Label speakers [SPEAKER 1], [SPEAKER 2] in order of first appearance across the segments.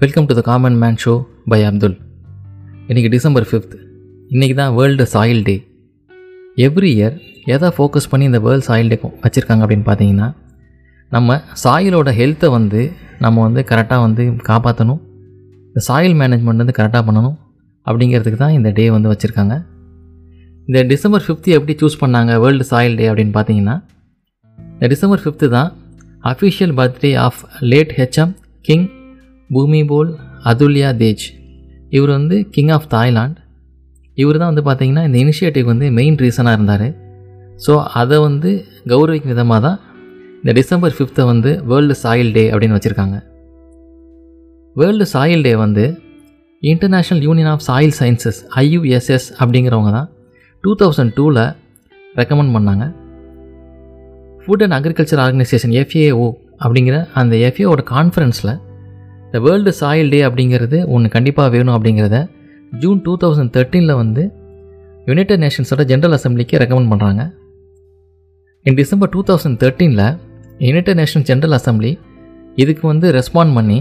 [SPEAKER 1] Welcome to the Common Man Show by Abdul இன்றைக்கி December fifth இன்றைக்கி தான் World Soil Day every year எதை focus பண்ணி இந்த வேர்ல்டு சாயில் டே வச்சுருக்காங்க அப்படின்னு பார்த்தீங்கன்னா நம்ம சாயிலோட ஹெல்த்தை வந்து நம்ம வந்து கரெக்டாக வந்து காப்பாற்றணும் இந்த சாயில் மேனேஜ்மெண்ட் வந்து கரெக்டாக பண்ணணும் அப்படிங்கிறதுக்கு தான் இந்த டே வந்து வச்சுருக்காங்க. இந்த டிசம்பர் ஃபிஃப்த்து எப்படி சூஸ் பண்ணாங்க வேர்ல்டு சாயில் டே அப்படின்னு பார்த்தீங்கன்னா இந்த டிசம்பர் ஃபிஃப்த்து தான் official birthday of late HM king Bhumibol Adulyadej Tej. இவர் வந்து கிங் ஆஃப் தாய்லாண்ட் இவர் தான் வந்து பார்த்திங்கன்னா இந்த இனிஷியேட்டிவ் வந்து மெயின் ரீசனாக இருந்தார். ஸோ அதை வந்து கௌரவிக்கும் விதமாக தான் இந்த டிசம்பர் ஃபிஃப்த்தை வந்து வேர்ல்டு சாயில் டே அப்படின்னு வச்சுருக்காங்க. வேர்ல்டு சாயில் டே வந்து International Union of Soil Sciences IUSS அப்படிங்கிறவங்க தான் டூ தௌசண்ட் டூவில் ரெக்கமெண்ட் பண்ணாங்க. Food and Agriculture Organisation FAO அப்படிங்கிற அந்த எஃப்ஏஓட கான்ஃபரன்ஸில் இந்த வேர்ல்டு சாயில் டே அப்படிங்கிறது ஒன்று கண்டிப்பாக வேணும் அப்படிங்கிறத ஜூன் டூ தௌசண்ட் தேர்ட்டீனில் வந்து யுனைடெட் நேஷன்ஸோட ஜென்ரல் அசம்பிளிக்கு ரெக்கமெண்ட் பண்ணுறாங்க இன் டிசம்பர் டூ தௌசண்ட் தேர்ட்டீனில் யுனைடெட் நேஷன்ஸ் ஜென்ரல் அசம்பிளி இதுக்கு வந்து ரெஸ்பாண்ட் பண்ணி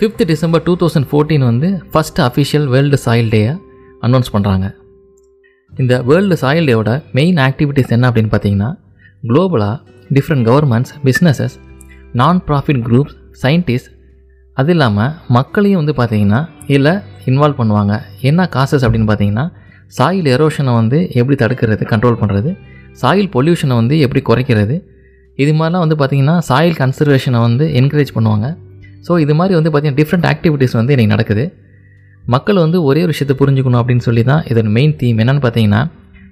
[SPEAKER 1] fifth December two thousand fourteen வந்து ஃபஸ்ட் அஃபிஷியல் வேர்ல்டு சாயில் டேயை அனௌன்ஸ் பண்ணுறாங்க இந்த வேர்ல்டு சாயில் டேவோட மெயின் ஆக்டிவிட்டீஸ் என்ன அப்படின்னு பார்த்தீங்கன்னா குளோபலாக different governments businesses non profit groups scientist அது இல்லாமல் மக்களையும் வந்து பார்த்திங்கன்னா இதில் இன்வால்வ் பண்ணுவாங்க. என்ன காசஸ் அப்படின்னு பார்த்தீங்கன்னா சாயில் எரோஷனை வந்து எப்படி தடுக்கிறது கண்ட்ரோல் பண்ணுறது சாயில் பொல்யூஷனை வந்து எப்படி குறைக்கிறது இது மாதிரிலாம் வந்து பார்த்திங்கன்னா சாயில் கன்சர்வேஷனை வந்து என்கரேஜ் பண்ணுவாங்க. ஸோ இது மாதிரி வந்து பார்த்திங்கன்னா டிஃப்ரெண்ட் ஆக்டிவிட்டீஸ் வந்து இன்றைக்கி நடக்குது. மக்கள் வந்து ஒரே ஒரு விஷயத்தை புரிஞ்சுக்கணும் அப்படின்னு சொல்லி தான் இதன் மெயின் தீம் என்னென்னு பார்த்தீங்கன்னா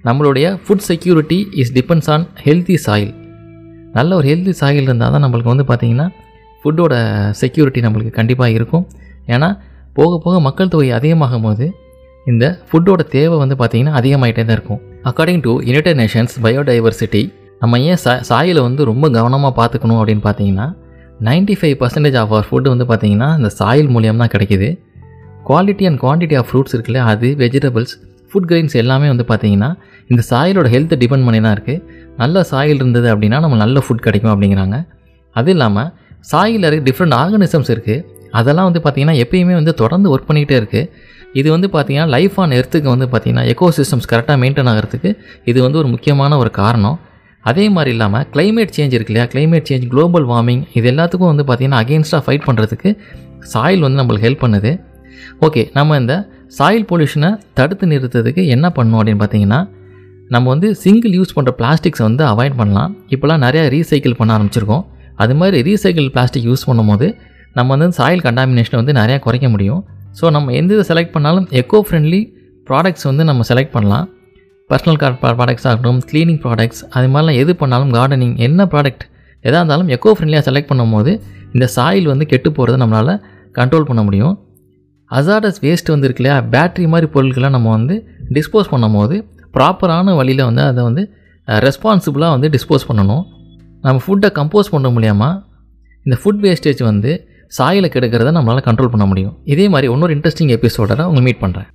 [SPEAKER 1] நம்மளுடைய food security is depends on healthy soil நல்ல ஒரு ஹெல்த்தி சாயில் இருந்தால் தான் நம்மளுக்கு வந்து பார்த்திங்கன்னா ஃபுட்டோட செக்யூரிட்டி நம்மளுக்கு கண்டிப்பாக இருக்கும். ஏன்னா போக போக மக்கள் தொகை அதிகமாகும் போது இந்த ஃபுட்டோட தேவை வந்து பார்த்திங்கன்னா அதிகமாகிட்டே தான் இருக்கும். According to United Nations biodiversity நம்ம ஏன் சா சாயிலை வந்து ரொம்ப கவனமாக பார்த்துக்கணும் அப்படின்னு பார்த்தீங்கன்னா ninety five percentage of our food வந்து பார்த்திங்கன்னா இந்த சாயில் மூலியம் தான் கிடைக்கிது. Quality and quantity of fruits இருக்குல்ல அது வெஜிடபிள்ஸ் ஃபுட் கிரெயின்ஸ் எல்லாமே வந்து பார்த்திங்கன்னா இந்த சாயிலோட ஹெல்த்தை டிபெண்ட் பண்ணி தான் இருக்குது நல்ல சாயில் இருந்தது அப்படின்னா நம்ம நல்ல ஃபுட் கிடைக்கும் அப்படிங்கிறாங்க. அது இல்லாமல் சாயில் இருக்க டிஃப்ரெண்ட் ஆர்கனிசம்ஸ் இருக்குது அதெல்லாம் வந்து பார்த்திங்கன்னா எப்பயுமே வந்து தொடர்ந்து ஒர்க் பண்ணிக்கிட்டே இருக்குது இது வந்து பார்த்திங்கன்னா லைஃப் ஆன் எர்த்துக்கு வந்து பார்த்திங்கன்னா எக்கோ சிஸ்டம்ஸ் கரெக்டாக மெயின்டைன் ஆகிறதுக்கு இது வந்து ஒரு முக்கியமான ஒரு காரணம். அதே மாதிரி இல்லாமல் கிளைமேட் சேஞ்ச் இருக்கு இல்லையா? கிளைமேட் சேஞ்ச் குளோபல் வார்மிங் இது எல்லாத்துக்கும் வந்து பார்த்திங்கன்னா அகேன்ஸ்டாக ஃபைட் பண்ணுறதுக்கு சாயில் வந்து நம்மளுக்கு ஹெல்ப் பண்ணுது. ஓகே நம்ம இந்த சாயில் பொல்யூஷனை தடுத்து நிறுத்துறதுக்கு என்ன பண்ணணும் அப்படின்னு பார்த்தீங்கன்னா நம்ம வந்து சிங்கிள் யூஸ் பண்ணுற பிளாஸ்டிக்ஸை வந்து அவாய்ட் பண்ணலாம். இப்போலாம் நிறையா ரீசைக்கிள் பண்ண ஆரம்பிச்சிருக்கோம். அது மாதிரி ரீசைக்கிள் பிளாஸ்டிக் யூஸ் பண்ணும்போது நம்ம வந்து சாயில் கண்டாமினேஷனை வந்து நிறையா குறைக்க முடியும். ஸோ நம்ம எந்த இதை செலக்ட் பண்ணாலும் எக்கோ ஃப்ரெண்ட்லி ப்ராடக்ட்ஸ் வந்து நம்ம செலக்ட் பண்ணலாம். பர்சனல் கார் ப்ராடக்ட்ஸ் ஆகட்டும் க்ளீனிங் ப்ராடக்ட்ஸ் அது மாதிரிலாம் எது பண்ணாலும் கார்டனிங் என்ன ப்ராடக்ட் எதாக இருந்தாலும் எக்கோ ஃப்ரெண்ட்லியாக செலக்ட் பண்ணும்போது இந்த சாயில் வந்து கெட்டு போகிறத நம்மளால் கண்ட்ரோல் பண்ண முடியும். அசாடஸ் வேஸ்ட் வந்து இருக்கு இல்லையா பேட்ரி மாதிரி பொருட்களை நம்ம வந்து டிஸ்போஸ் பண்ணும்போது ப்ராப்பரான வழியில் வந்து அதை வந்து ரெஸ்பான்சிபிளாக வந்து டிஸ்போஸ் பண்ணணும். நம்ம ஃபுட்டை கம்போஸ் பண்ண முடியாமல் இந்த ஃபுட் வேஸ்டேஜ் வந்து சாயில கெடுக்கிறத நம்மளால் கண்ட்ரோல் பண்ண முடியும். இதே மாதிரி இன்னொரு இன்ட்ரெஸ்டிங் எபிசோட உங்களை மீட் பண்ணுறேன்